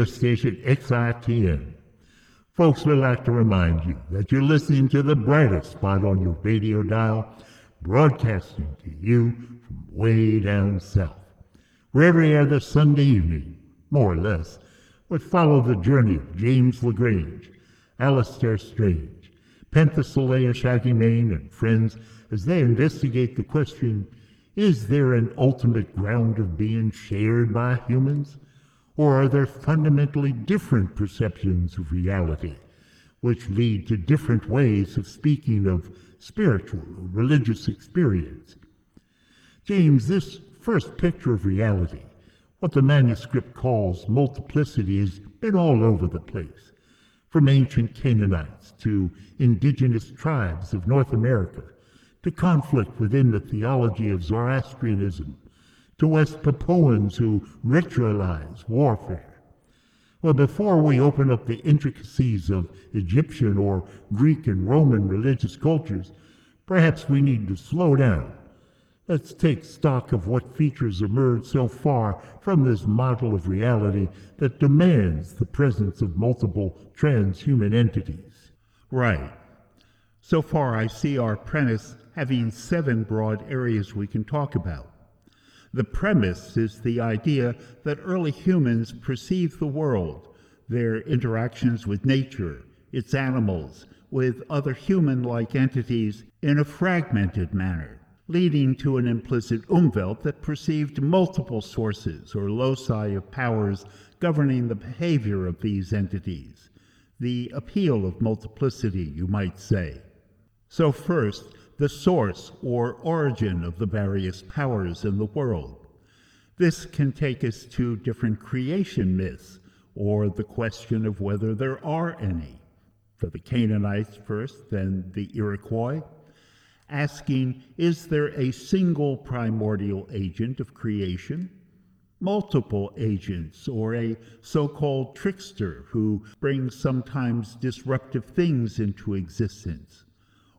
radio station XITN. Folks, we'd like to remind you that you're listening to the brightest spot on your radio dial, broadcasting to you from way down south. Where every other Sunday evening, more or less, we follow the journey of James LaGrange, Alastair Strange, Penthesilea Shaggy Mane, and friends as they investigate the question is there an ultimate ground of being shared by humans? Or are there fundamentally different perceptions of reality, which lead to different ways of speaking of spiritual or religious experience? James, this first picture of reality, what the manuscript calls multiplicity, has been all over the place, from ancient Canaanites to indigenous tribes of North America to conflict within the theology of Zoroastrianism, to West Papuans who ritualize warfare. Well, before we open up the intricacies of Egyptian or Greek and Roman religious cultures, perhaps we need to slow down. Let's take stock of what features emerge so far from this model of reality that demands the presence of multiple transhuman entities. Right. So far, I see our premise having seven broad areas we can talk about. The premise is the idea that early humans perceived the world, their interactions with nature, its animals, with other human like entities in a fragmented manner, leading to an implicit umwelt that perceived multiple sources or loci of powers governing the behavior of these entities. The appeal of multiplicity, you might say. So, first, the source or origin of the various powers in the world. This can take us to different creation myths, or the question of whether there are any. For the Canaanites first, then the Iroquois, asking, is there a single primordial agent of creation? Multiple agents, or a so called trickster who brings sometimes disruptive things into existence?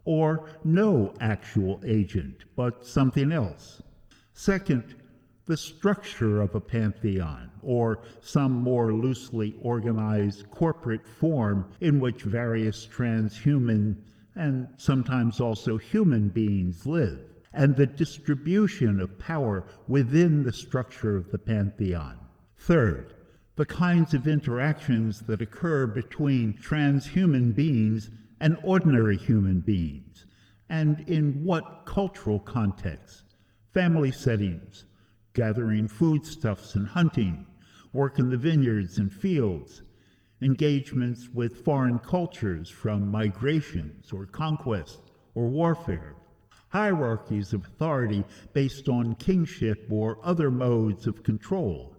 Or no actual agent, but something else. Second, the structure of a pantheon, or some more loosely organized corporate form in which various transhuman and sometimes also human beings live, and the distribution of power within the structure of the pantheon. Third, the kinds of interactions that occur between transhuman beings and ordinary human beings, and in what cultural contexts, family settings, gathering foodstuffs and hunting, work in the vineyards and fields, engagements with foreign cultures from migrations or conquest or warfare, hierarchies of authority based on kingship or other modes of control.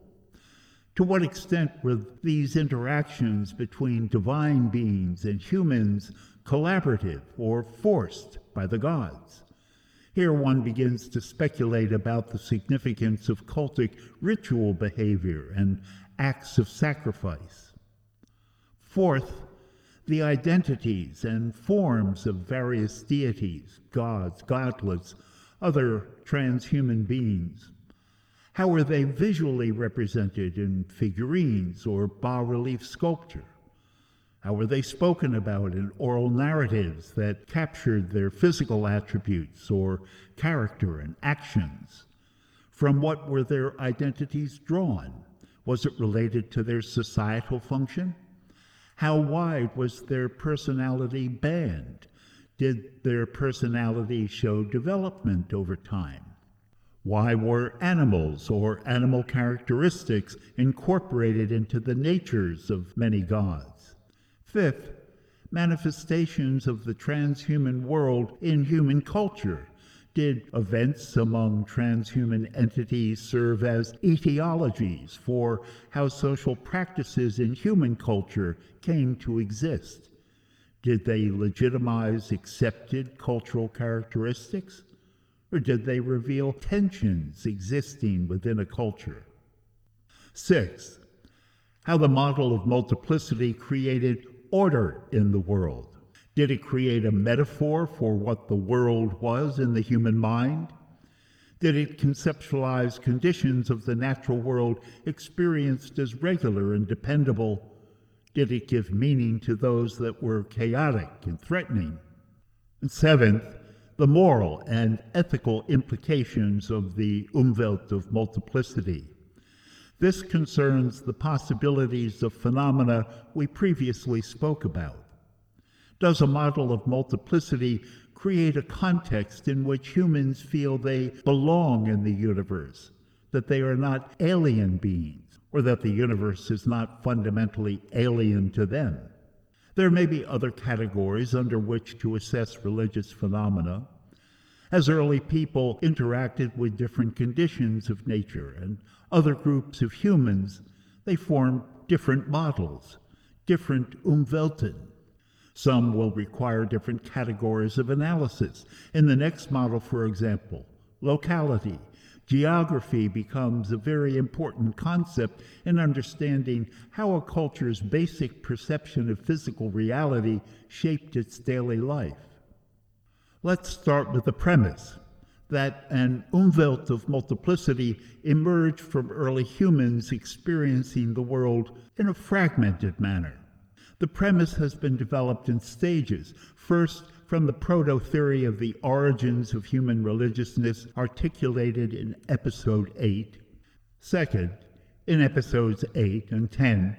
To what extent were these interactions between divine beings and humans collaborative, or forced by the gods. Here one begins to speculate about the significance of cultic ritual behavior and acts of sacrifice. Fourth, the identities and forms of various deities, gods, godlets, other transhuman beings. How are they visually represented in figurines or bas relief sculpture? How were they spoken about in oral narratives that captured their physical attributes or character and actions? From what were their identities drawn? Was it related to their societal function? How wide was their personality band? Did their personality show development over time? Why were animals or animal characteristics incorporated into the natures of many gods? Fifth, manifestations of the transhuman world in human culture. Did events among transhuman entities serve as etiologies for how social practices in human culture came to exist? Did they legitimize accepted cultural characteristics? Or did they reveal tensions existing within a culture? Sixth, how the model of multiplicity created order in the world? Did it create a metaphor for what the world was in the human mind? Did it conceptualize conditions of the natural world experienced as regular and dependable? Did it give meaning to those that were chaotic and threatening? And seventh, the moral and ethical implications of the Umwelt of multiplicity. This concerns the possibilities of phenomena we previously spoke about. Does a model of multiplicity create a context in which humans feel they belong in the universe, that they are not alien beings, or that the universe is not fundamentally alien to them. There may be other categories under which to assess religious phenomena. As early people interacted with different conditions of nature and other groups of humans, they formed different models, different Umwelten. Some will require different categories of analysis. In the next model, for example, locality, geography becomes a very important concept in understanding how a culture's basic perception of physical reality shaped its daily life. Let's start with the premise that an umwelt of multiplicity emerged from early humans experiencing the world in a fragmented manner. The premise has been developed in stages. First, from the proto theory of the origins of human religiousness articulated in episode 8, second, in episodes 8 and 10,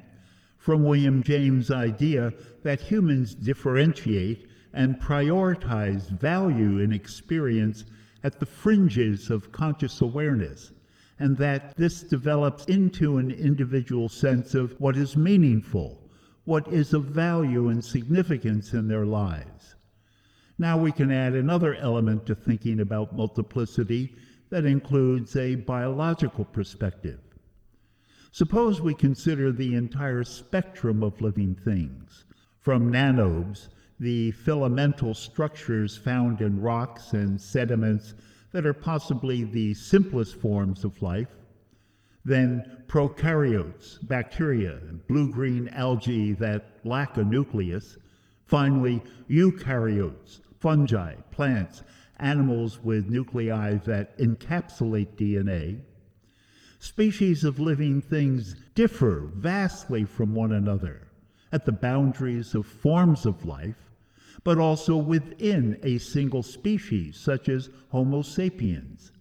from William James' idea that humans differentiate and prioritize value and experience at the fringes of conscious awareness, and that this develops into an individual sense of what is meaningful what is of value and significance in their lives. Now we can add another element to thinking about multiplicity that includes a biological perspective. Suppose we consider the entire spectrum of living things, from nanobes, the filamental structures found in rocks and sediments that are possibly the simplest forms of life, then prokaryotes, bacteria, blue-green algae that lack a nucleus, finally eukaryotes, fungi, plants, animals with nuclei that encapsulate DNA. Species of living things differ vastly from one another at the boundaries of forms of life, but also within a single species, such as Homo sapiens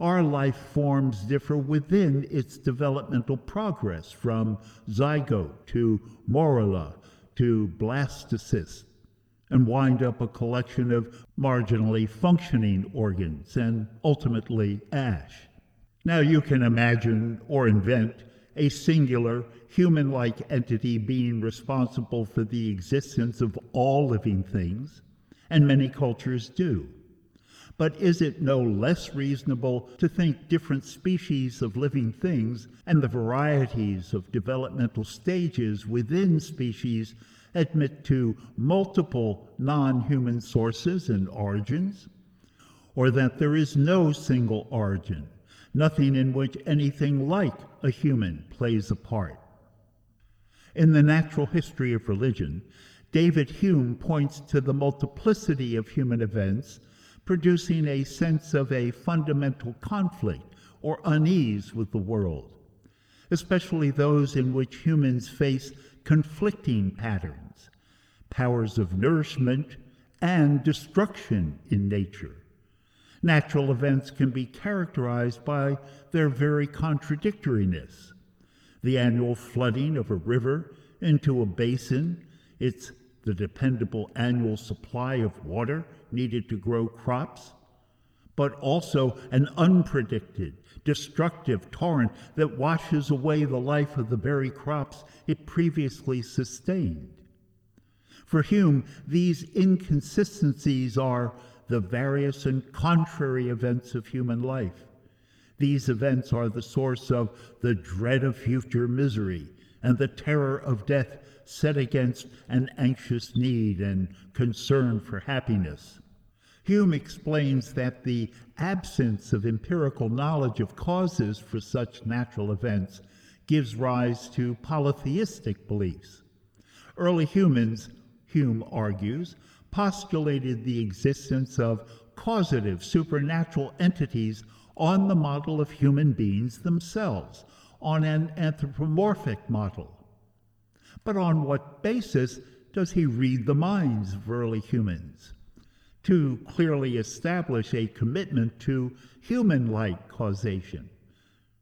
our life forms differ within its developmental progress from zygote to morula to blastocyst and wind up a collection of marginally functioning organs and ultimately ash. Now you can imagine or invent a singular human like entity being responsible for the existence of all living things, and many cultures do. But is it no less reasonable to think different species of living things and the varieties of developmental stages within species admit to multiple non human sources and origins? Or that there is no single origin, nothing in which anything like a human plays a part? In the natural history of religion, David Hume points to the multiplicity of human events producing a sense of a fundamental conflict or unease with the world, especially those in which humans face conflicting patterns, powers of nourishment and destruction in nature. Natural events can be characterized by their very contradictoriness. The annual flooding of a river into a basin, its the dependable annual supply of water needed to grow crops, but also an unpredicted, destructive torrent that washes away the life of the very crops it previously sustained. For Hume, these inconsistencies are the various and contrary events of human life. These events are the source of the dread of future misery and the terror of death set against an anxious need and concern for happiness. Hume explains that the absence of empirical knowledge of causes for such natural events gives rise to polytheistic beliefs. Early humans, Hume argues, postulated the existence of causative supernatural entities on the model of human beings themselves, on an anthropomorphic model. But on what basis does he read the minds of early humans? To clearly establish a commitment to human like causation,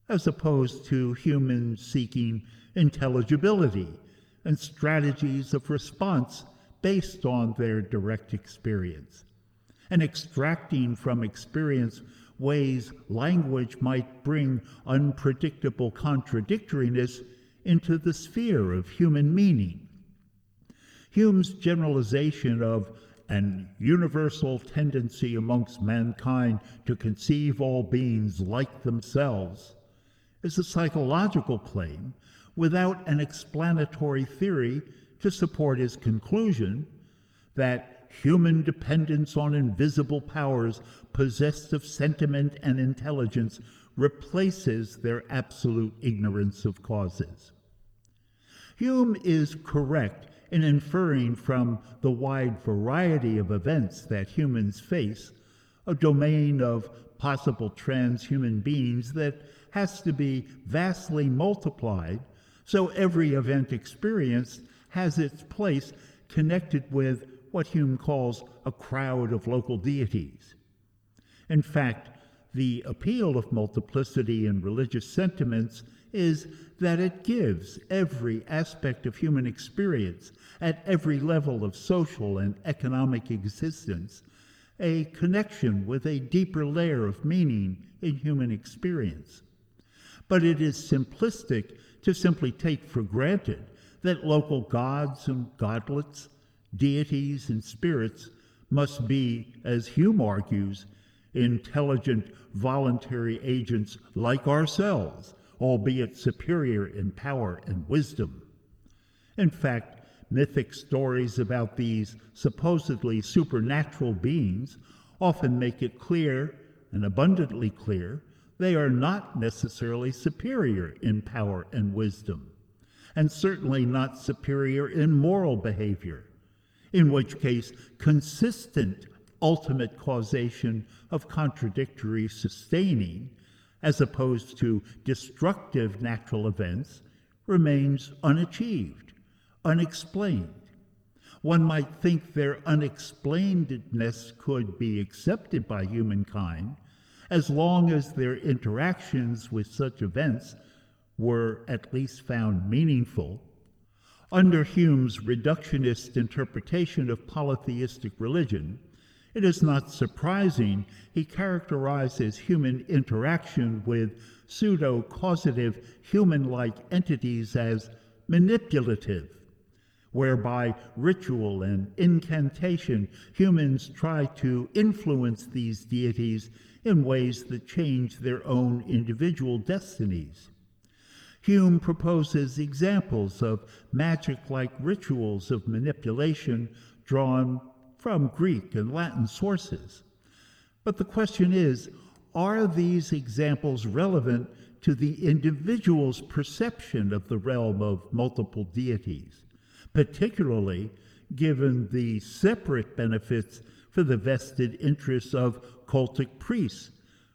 as opposed to humans seeking intelligibility and strategies of response based on their direct experience, and extracting from experience ways language might bring unpredictable contradictoriness into the sphere of human meaning. Hume's generalization of an universal tendency amongst mankind to conceive all beings like themselves is a psychological claim without an explanatory theory to support his conclusion that human dependence on invisible powers possessed of sentiment and intelligence replaces their absolute ignorance of causes. Hume is correct in inferring from the wide variety of events that humans face a domain of possible transhuman beings that has to be vastly multiplied so every event experienced has its place connected with what Hume calls a crowd of local deities. In fact, the appeal of multiplicity in religious sentiments is that it gives every aspect of human experience at every level of social and economic existence a connection with a deeper layer of meaning in human experience. But it is simplistic to simply take for granted that local gods and godlets, deities and spirits must be, as Hume argues, intelligent, voluntary agents like ourselves, albeit superior in power and wisdom. In fact, mythic stories about these supposedly supernatural beings often make it clear, and abundantly clear, they are not necessarily superior in power and wisdom, and certainly not superior in moral behavior, in which case consistent ultimate causation of contradictory sustaining, as opposed to destructive natural events, remains unachieved, unexplained. One might think their unexplainedness could be accepted by humankind as long as their interactions with such events were at least found meaningful. Under Hume's reductionist interpretation of polytheistic religion, it is not surprising he characterizes human interaction with pseudo causative human like entities as manipulative, whereby ritual and incantation humans try to influence these deities in ways that change their own individual destinies. Hume proposes examples of magic like rituals of manipulation drawn from Greek and Latin sources. But the question is are these examples relevant to the individual's perception of the realm of multiple deities, particularly given the separate benefits for the vested interests of cultic priests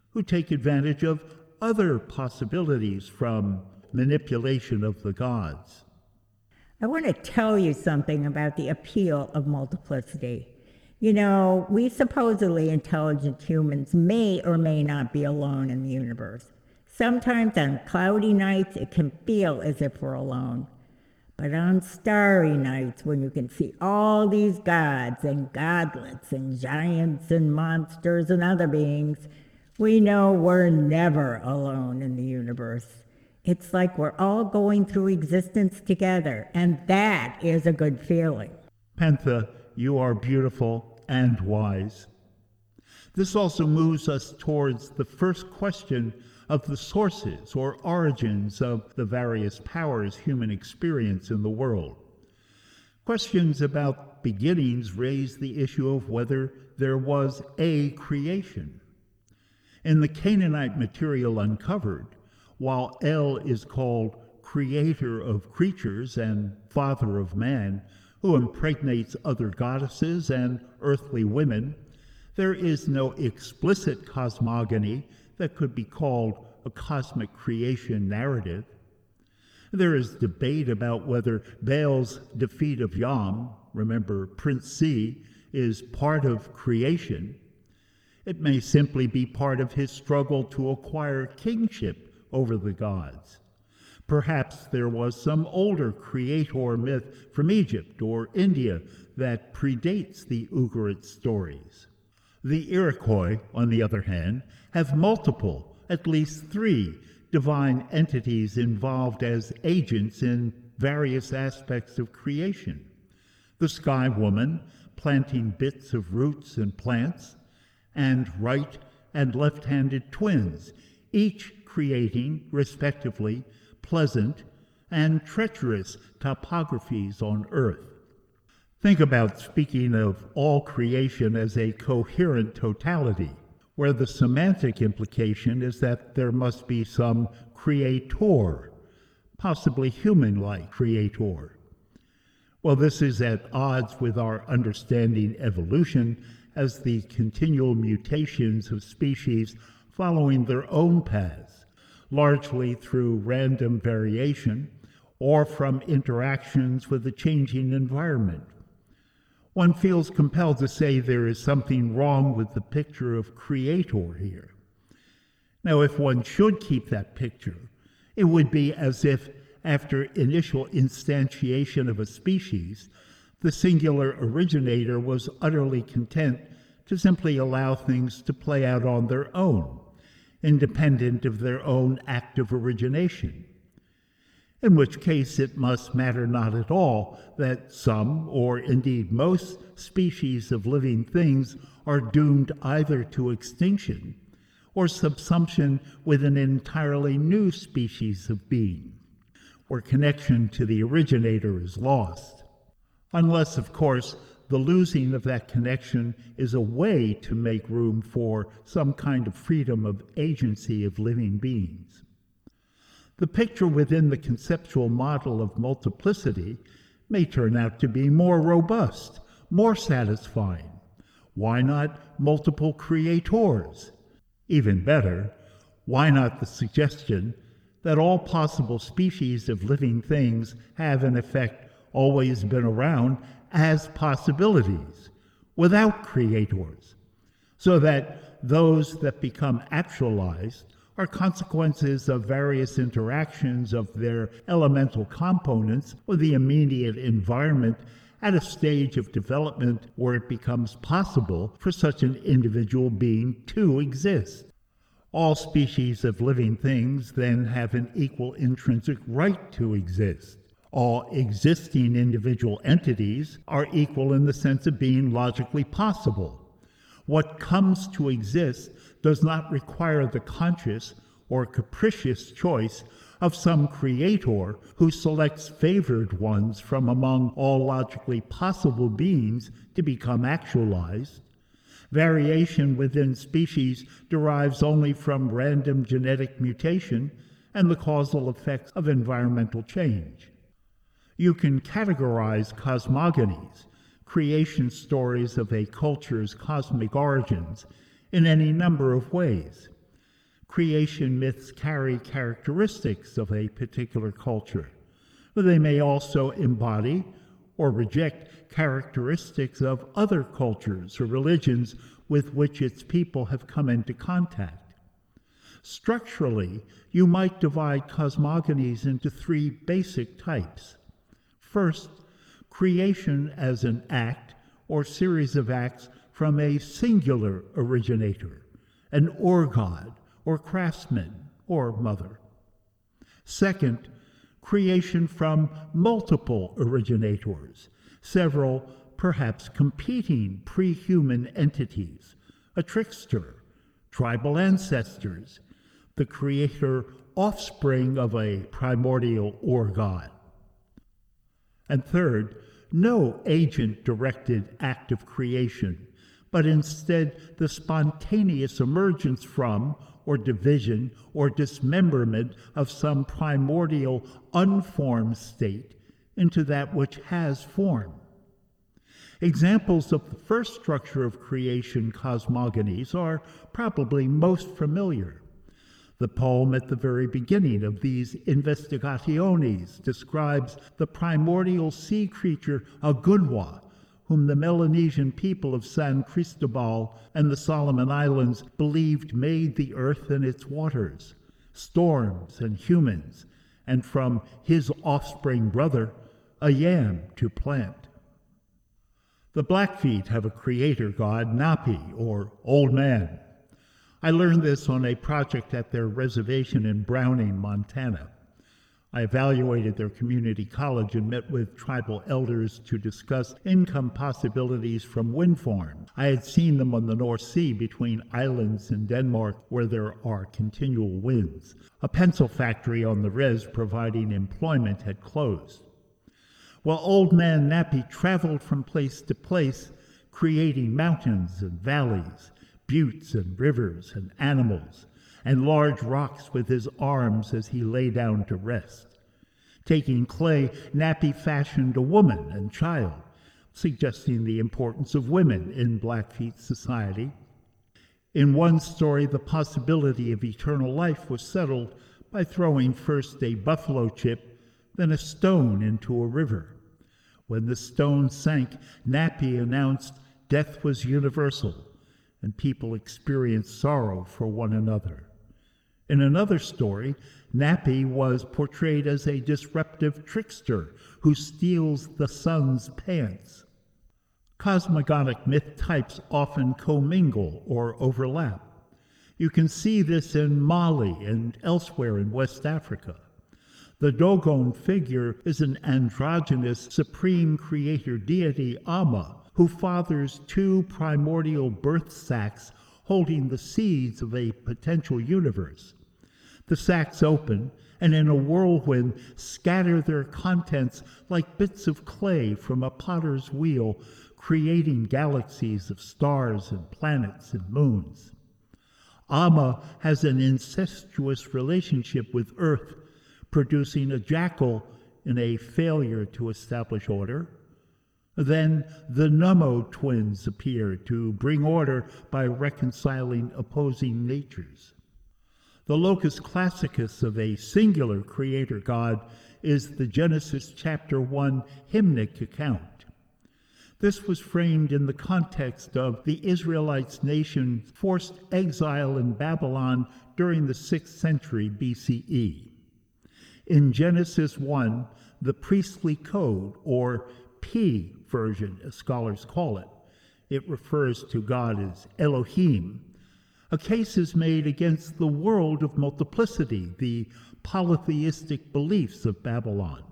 who take advantage of other possibilities from manipulation of the gods. I want to tell you something about the appeal of multiplicity. You know, we supposedly intelligent humans may or may not be alone in the universe. Sometimes on cloudy nights, it can feel as if we're alone. But on starry nights, when you can see all these gods and godlets and giants and monsters and other beings, we know we're never alone in the universe. It's like we're all going through existence together, and that is a good feeling. Pentha, you are beautiful and wise. This also moves us towards the first question of the sources or origins of the various powers human experience in the world. Questions about beginnings raise the issue of whether there was a creation. In the Canaanite material uncovered, while El is called creator of creatures and father of man, who impregnates other goddesses and earthly women, there is no explicit cosmogony that could be called a cosmic creation narrative. There is debate about whether Baal's defeat of Yam, remember Prince Sea, is part of creation. It may simply be part of his struggle to acquire kingship over the gods. Perhaps there was some older creator myth from Egypt or India that predates the Ugarit stories. The Iroquois, on the other hand, have multiple, at least three, divine entities involved as agents in various aspects of creation. The Sky Woman, planting bits of roots and plants, and right and left handed twins, each creating, respectively, pleasant and treacherous topographies on earth. Think about speaking of all creation as a coherent totality, where the semantic implication is that there must be some creator, possibly human like creator. Well, this is at odds with our understanding evolution as the continual mutations of species following their own paths, largely through random variation or from interactions with the changing environment. One feels compelled to say there is something wrong with the picture of Creator here. Now, if one should keep that picture, it would be as if, after initial instantiation of a species, the singular originator was utterly content to simply allow things to play out on their own, independent of their own act of origination. In which case, it must matter not at all that some, or indeed most, species of living things are doomed either to extinction or subsumption with an entirely new species of being, where connection to the originator is lost. Unless, of course, the losing of that connection is a way to make room for some kind of freedom of agency of living beings. The picture within the conceptual model of multiplicity may turn out to be more robust, more satisfying. Why not multiple creators? Even better, why not the suggestion that all possible species of living things have, in effect, always been around as possibilities without creators, so that those that become actualized are consequences of various interactions of their elemental components with the immediate environment at a stage of development where it becomes possible for such an individual being to exist. All species of living things then have an equal intrinsic right to exist. All existing individual entities are equal in the sense of being logically possible. What comes to exist does not require the conscious or capricious choice of some creator who selects favored ones from among all logically possible beings to become actualized. Variation within species derives only from random genetic mutation and the causal effects of environmental change. You can categorize cosmogonies, creation stories of a culture's cosmic origins, in any number of ways. Creation myths carry characteristics of a particular culture, but they may also embody or reject characteristics of other cultures or religions with which its people have come into contact. Structurally, you might divide cosmogonies into three basic types First, creation as an act or series of acts from a singular originator, an or god or craftsman or mother. Second, creation from multiple originators, several perhaps competing pre human entities, a trickster, tribal ancestors, the creator offspring of a primordial or god. And third, no agent directed act of creation, but instead the spontaneous emergence from, or division, or dismemberment of some primordial unformed state into that which has form. Examples of the first structure of creation cosmogonies are probably most familiar. The poem at the very beginning of these investigaciones describes the primordial sea creature Agunua, whom the Melanesian people of San Cristobal and the Solomon Islands believed made the earth and its waters, storms and humans, and from his offspring brother, a yam to plant. The Blackfeet have a creator god, Napi, or Old Man. I learned this on a project at their reservation in Browning, Montana. I evaluated their community college and met with tribal elders to discuss income possibilities from wind farms. I had seen them on the North Sea between islands in Denmark where there are continual winds. A pencil factory on the res providing employment had closed. Well, old man Napi traveled from place to place, creating mountains and valleys, buttes and rivers and animals, and large rocks with his arms as he lay down to rest. Taking clay, Napi fashioned a woman and child, suggesting the importance of women in Blackfeet society. In one story, the possibility of eternal life was settled by throwing first a buffalo chip, then a stone into a river. When the stone sank, Napi announced death was universal and people experienced sorrow for one another. In another story, Napi was portrayed as a disruptive trickster who steals the sun's pants. Cosmogonic myth types often commingle or overlap. You can see this in Mali and elsewhere in West Africa. The Dogon figure is an androgynous supreme creator deity, Amma, who fathers two primordial birth sacs holding the seeds of a potential universe. The sacs open, and in a whirlwind scatter their contents like bits of clay from a potter's wheel, creating galaxies of stars and planets and moons. Amma has an incestuous relationship with Earth, producing a jackal in a failure to establish order. Then the Nummo twins appear to bring order by reconciling opposing natures. The locus classicus of a singular creator God is the Genesis chapter 1 hymnic account. This was framed in the context of the Israelites' nation's forced exile in Babylon during the 6th century BCE. In Genesis 1, the priestly code, or P version, as scholars call it, it refers to God as Elohim, a case is made against the world of multiplicity, the polytheistic beliefs of Babylon.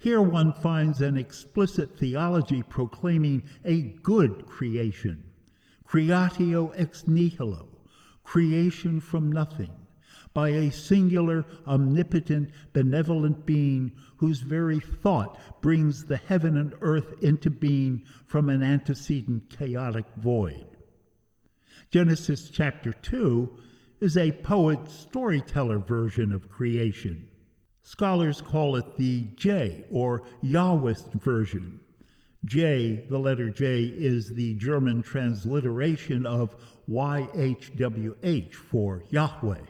Here one finds an explicit theology proclaiming a good creation, creatio ex nihilo, creation from nothing, by a singular, omnipotent, benevolent being whose very thought brings the heaven and earth into being from an antecedent chaotic void. Genesis chapter 2 is a poet storyteller version of creation. Scholars call it the J or Yahwist version. J, the letter J, is the German transliteration of YHWH for Yahweh.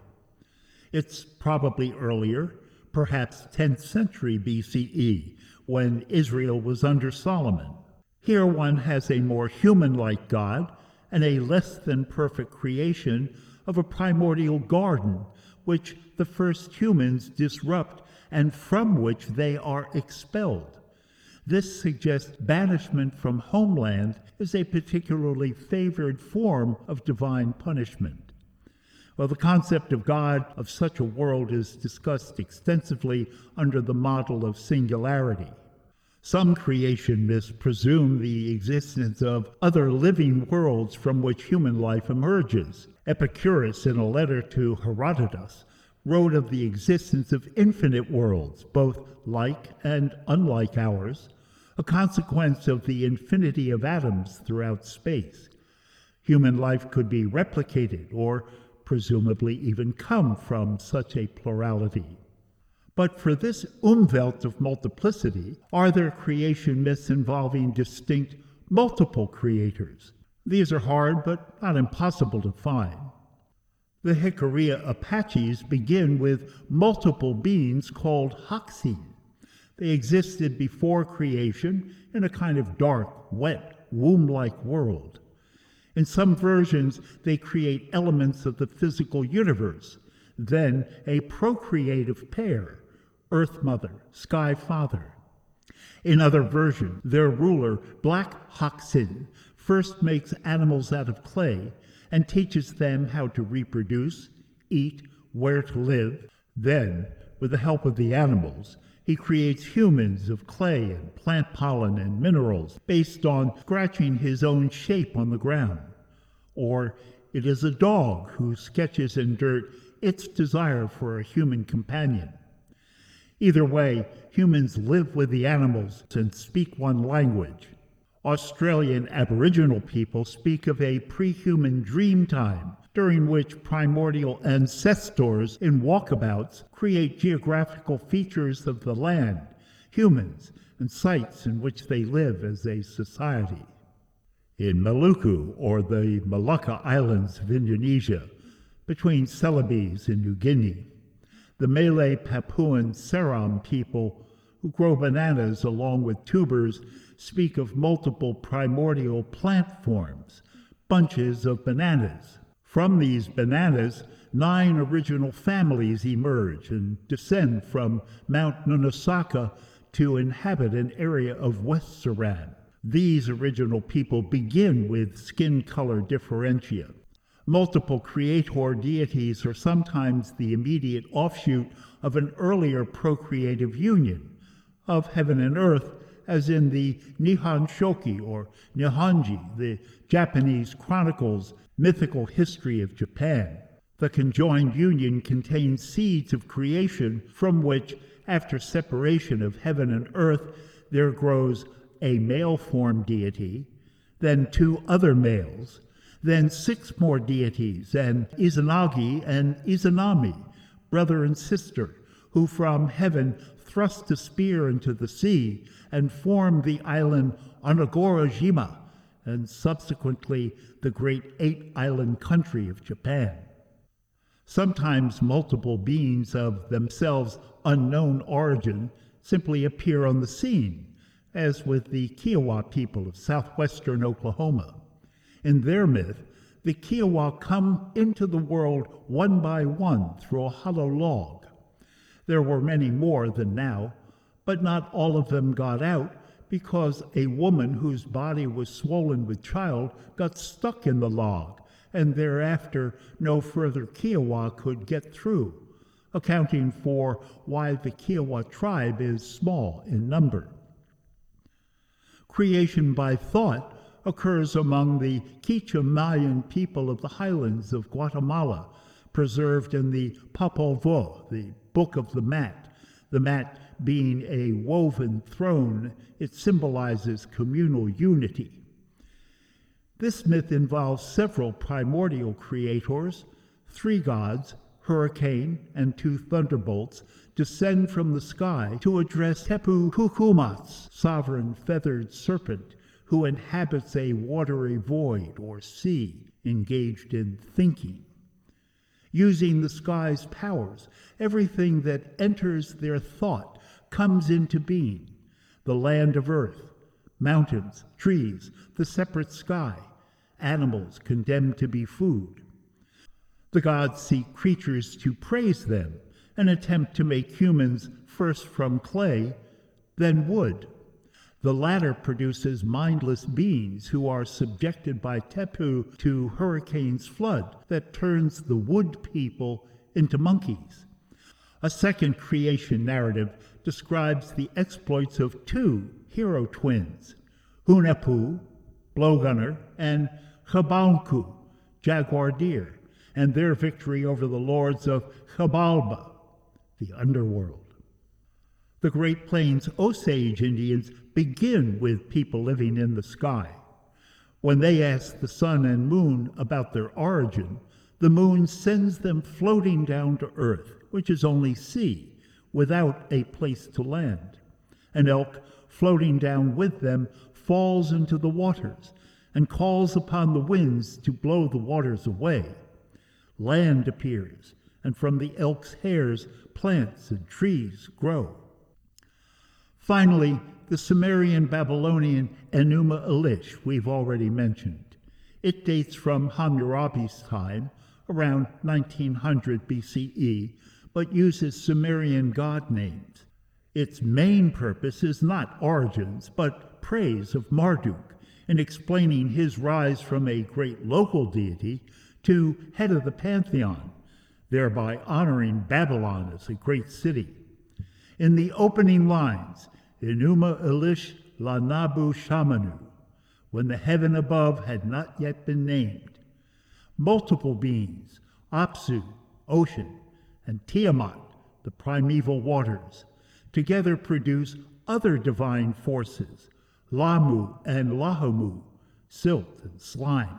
It's probably earlier, perhaps 10th century BCE, when Israel was under Solomon. Here one has a more human like God and a less than perfect creation of a primordial garden, which the first humans disrupt and from which they are expelled. This suggests banishment from homeland is a particularly favored form of divine punishment. Well, the concept of God of such a world is discussed extensively under the model of singularity. Some creation myths presume the existence of other living worlds from which human life emerges. Epicurus, in a letter to Herodotus, wrote of the existence of infinite worlds, both like and unlike ours, a consequence of the infinity of atoms throughout space. Human life could be replicated or presumably even come from such a plurality. But for this umwelt of multiplicity, are there creation myths involving distinct, multiple creators? These are hard but not impossible to find. The Jicarilla Apaches begin with multiple beings called Hoxie. They existed before creation in a kind of dark, wet, womb like world. In some versions, they create elements of the physical universe, then a procreative pair, Earth Mother, Sky Father. In other versions, their ruler, Black Hactcin, first makes animals out of clay and teaches them how to reproduce, eat, where to live. Then, with the help of the animals, he creates humans of clay and plant pollen and minerals based on scratching his own shape on the ground. Or it is a dog who sketches in dirt its desire for a human companion. Either way, humans live with the animals and speak one language. Australian Aboriginal people speak of a pre human dream time during which primordial ancestors in walkabouts create geographical features of the land, humans, and sites in which they live as a society. In Maluku, or the Molucca Islands of Indonesia, between Celebes and New Guinea, the Malay Papuan Seram people who grow bananas along with tubers speak of multiple primordial plant forms, bunches of bananas. From these bananas, nine original families emerge and descend from Mount Nunusaku to inhabit an area of West Seram. These original people begin with skin color differentia. Multiple creator deities are sometimes the immediate offshoot of an earlier procreative union of heaven and earth, as in the Nihon Shoki or Nihongi, the Japanese chronicles mythical history of Japan. The conjoined union contains seeds of creation from which, after separation of heaven and earth, there grows a male form deity, then two other males, then six more deities, and Izanagi and Izanami, brother and sister, who from heaven thrust a spear into the sea and formed the island Onogorojima, and subsequently the great eight island country of Japan. Sometimes multiple beings of themselves unknown origin simply appear on the scene, as with the Kiowa people of southwestern Oklahoma. In their myth, the Kiowa come into the world one by one through a hollow log there were many more than now, but not all of them got out because a woman whose body was swollen with child got stuck in the log, and thereafter no further Kiowa could get through, accounting for why the Kiowa tribe is small in number. Creation by thought occurs among the Quiché Mayan people of the highlands of Guatemala, preserved in the Popol Vuh, the book of the mat, the mat being a woven throne, it symbolizes communal unity. This myth involves several primordial creators, three gods, hurricane, and two thunderbolts, descend from the sky to address Tepeu Kukumats, sovereign feathered serpent, who inhabits a watery void or sea, engaged in thinking using the sky's powers. Everything that enters their thought comes into being the land of earth, mountains, trees, the separate sky, animals condemned to be food. The gods seek creatures to praise them and attempt to make humans first from clay, then wood. The latter produces mindless beings who are subjected by Tepeu to hurricane's flood that turns the wood people into monkeys. A second creation narrative describes the exploits of two hero twins, Hunahpu, Blowgunner, and Xbalanque, jaguar deer, and their victory over the lords of Xibalba, the underworld. The Great Plains Osage Indians begin with people living in the sky. When they ask the sun and moon about their origin, the moon sends them floating down to earth, which is only sea, without a place to land. An elk floating down with them falls into the waters and calls upon the winds to blow the waters away. land appears, and from the elk's hairs plants and trees grow. Finally, the Sumerian Babylonian Enuma Elish we've already mentioned. It dates from Hammurabi's time, around 1900 BCE, but uses Sumerian god names. Its main purpose is not origins, but praise of Marduk in explaining his rise from a great local deity to head of the pantheon, thereby honoring Babylon as a great city. In the opening lines, Enuma Elish La Nabu Shamanu, when the heaven above had not yet been named, multiple beings, Apsu, ocean, and Tiamat, the primeval waters, together produce other divine forces, Lahmu and Lahamu, silt and slime,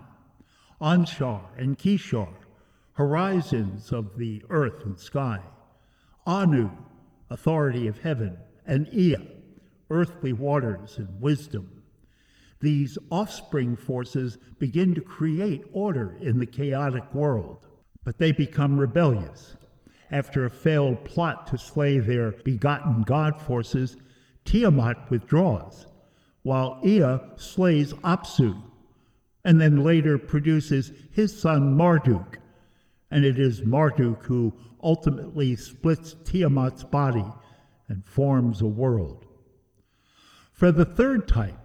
Anshar and Kishar, horizons of the earth and sky, Anu, authority of heaven, and Ea, earthly waters and wisdom. These offspring forces begin to create order in the chaotic world, but they become rebellious. After a failed plot to slay their begotten god forces, Tiamat withdraws, while Ea slays Apsu, and then later produces his son Marduk. And it is Marduk who ultimately splits Tiamat's body and forms a world. For the third type,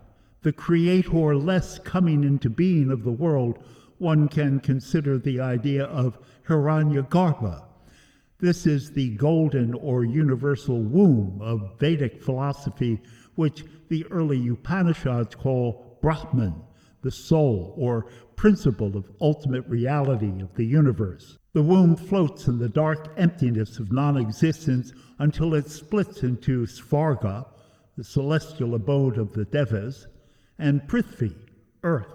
the creator less coming into being of the world, one can consider the idea of Hiranyagarbha. This is the golden or universal womb of Vedic philosophy, which the early Upanishads call Brahman, the soul or principle of ultimate reality of the universe. The womb floats in the dark emptiness of non existence until it splits into Svarga, the celestial abode of the Devas, and Prithvi, earth.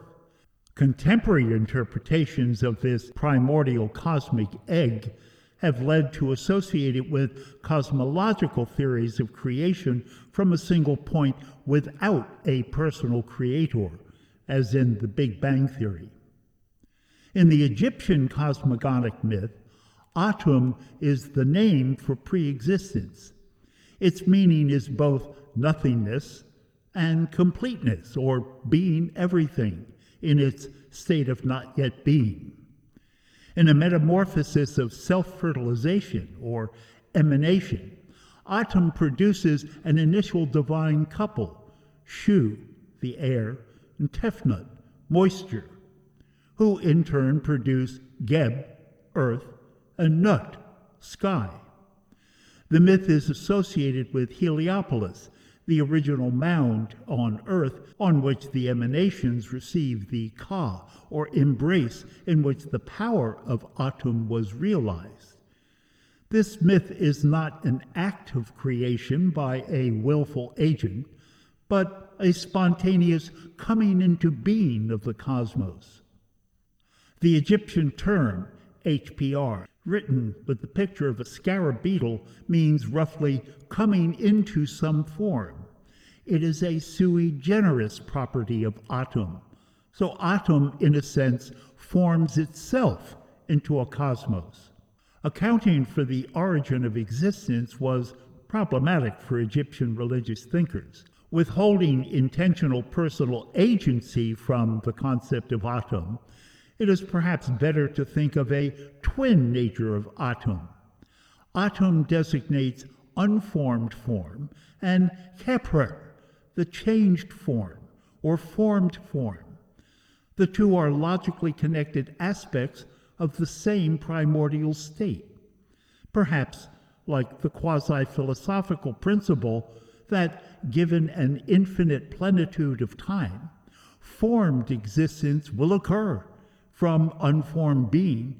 Contemporary interpretations of this primordial cosmic egg have led to associate it with cosmological theories of creation from a single point without a personal creator, as in the Big Bang Theory. In the Egyptian cosmogonic myth, Atum is the name for pre existence. Its meaning is both nothingness and completeness, or being everything in its state of not yet being. In a metamorphosis of self fertilization or emanation, Atum produces an initial divine couple, Shu, the air, and Tefnut, moisture, who in turn produce Geb, earth, and Nut, sky. The myth is associated with Heliopolis, the original mound on earth on which the emanations received the ka, or embrace, in which the power of Atum was realized. This myth is not an act of creation by a willful agent, but a spontaneous coming into being of the cosmos. The Egyptian term, HPR, written with the picture of a scarab beetle means roughly coming into some form. It is a sui generis property of Atum. So Atum, in a sense, forms itself into a cosmos. Accounting for the origin of existence was problematic for Egyptian religious thinkers. Withholding intentional personal agency from the concept of Atum it is perhaps better to think of a twin nature of Atum. Atum designates unformed form, and Kheprer, the changed form or formed form. The two are logically connected aspects of the same primordial state. Perhaps like the quasi philosophical principle that, given an infinite plenitude of time, formed existence will occur from unformed being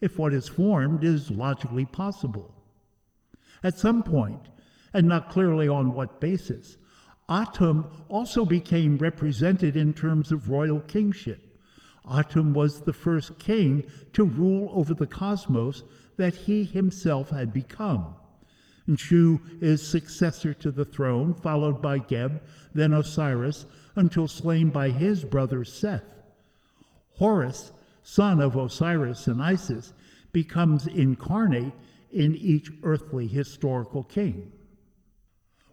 if what is formed is logically possible. At some point, and not clearly on what basis, Atum also became represented in terms of royal kingship. Atum was the first king to rule over the cosmos that he himself had become. And Shu is successor to the throne, followed by Geb, then Osiris, until slain by his brother Seth. Horus son of Osiris and Isis, becomes incarnate in each earthly historical king.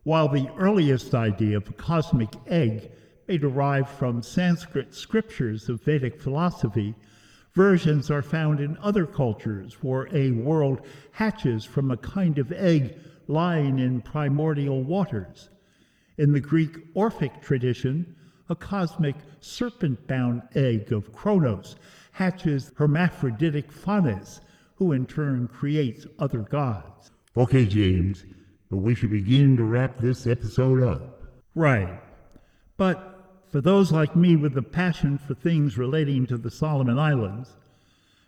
While the earliest idea of a cosmic egg may derive from Sanskrit scriptures of Vedic philosophy, versions are found in other cultures where a world hatches from a kind of egg lying in primordial waters. In the Greek Orphic tradition, a cosmic serpent bound egg of Kronos hatches hermaphroditic Phanes, who in turn creates other gods. Okay, James, but we should begin to wrap this episode up. Right. But for those like me with a passion for things relating to the Solomon Islands,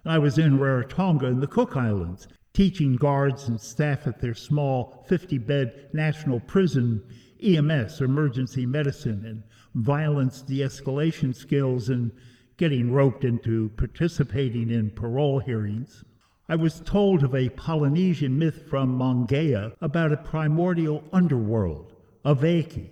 I was in Rarotonga in the Cook Islands, teaching guards and staff at their small 50 bed national prison EMS, emergency medicine, and violence de escalation skills, and getting roped into participating in parole hearings. I was told of a Polynesian myth from Mangaia about a primordial underworld, Aveki.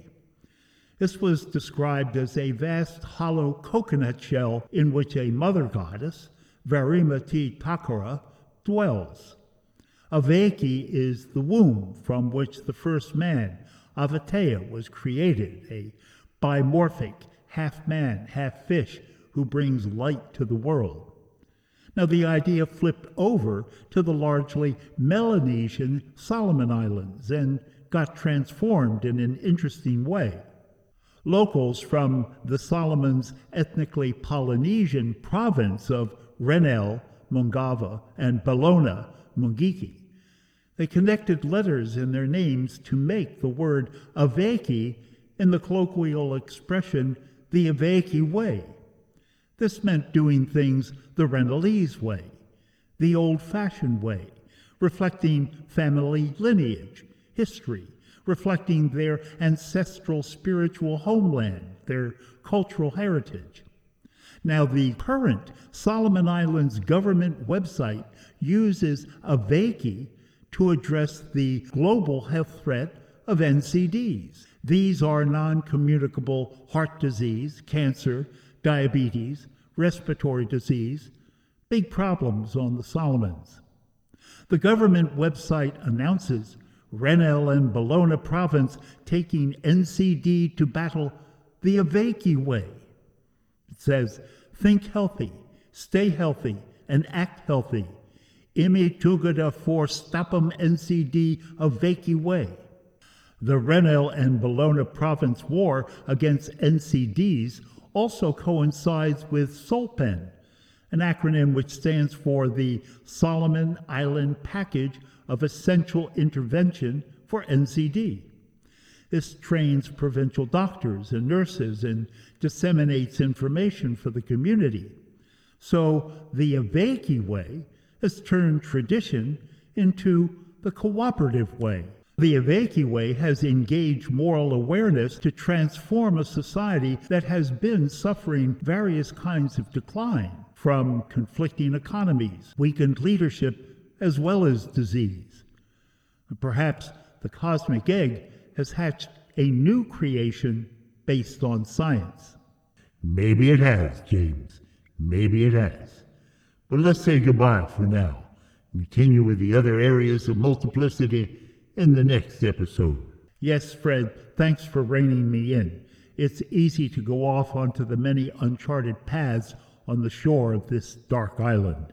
This was described as a vast hollow coconut shell in which a mother goddess, Varimati Takara, dwells. Aveki is the womb from which the first man, Avatea, was created, a bimorphic, half man, half fish, who brings light to the world. Now, the idea flipped over to the largely Melanesian Solomon Islands and got transformed in an interesting way. Locals from the Solomons' ethnically Polynesian province of Rennell, Mungava, and Bellona, Mungiki. They connected letters in their names to make the word Aveki in the colloquial expression the Aveki way. This meant doing things the Rennellese way, the old fashioned way, reflecting family lineage, history, reflecting their ancestral spiritual homeland, their cultural heritage. Now, the current Solomon Islands government website uses Aveki to address the global health threat of NCDs. These are non communicable heart disease, cancer, diabetes, respiratory disease, big problems on the Solomons. The government website announces Rennell and Bellona province taking NCD to battle the Aveki way. It says, think healthy, stay healthy, and act healthy. Imi tugada for stopum NCD Aveki way. The Rennell and Bellona province war against NCDs also coincides with SOLPEN, an acronym which stands for the Solomon Island Package of Essential Intervention for NCD. This trains provincial doctors and nurses and disseminates information for the community. So the Aveki way has turned tradition into the cooperative way. The Aveki Way has engaged moral awareness to transform a society that has been suffering various kinds of decline, from conflicting economies, weakened leadership, as well as disease. Perhaps the cosmic egg has hatched a new creation based on science. Maybe it has, James. Maybe it has. But let's say goodbye for now. Continue with the other areas of multiplicity in the next episode. Yes, Fred, thanks for reining me in. It's easy to go off onto the many uncharted paths on the shore of this dark island.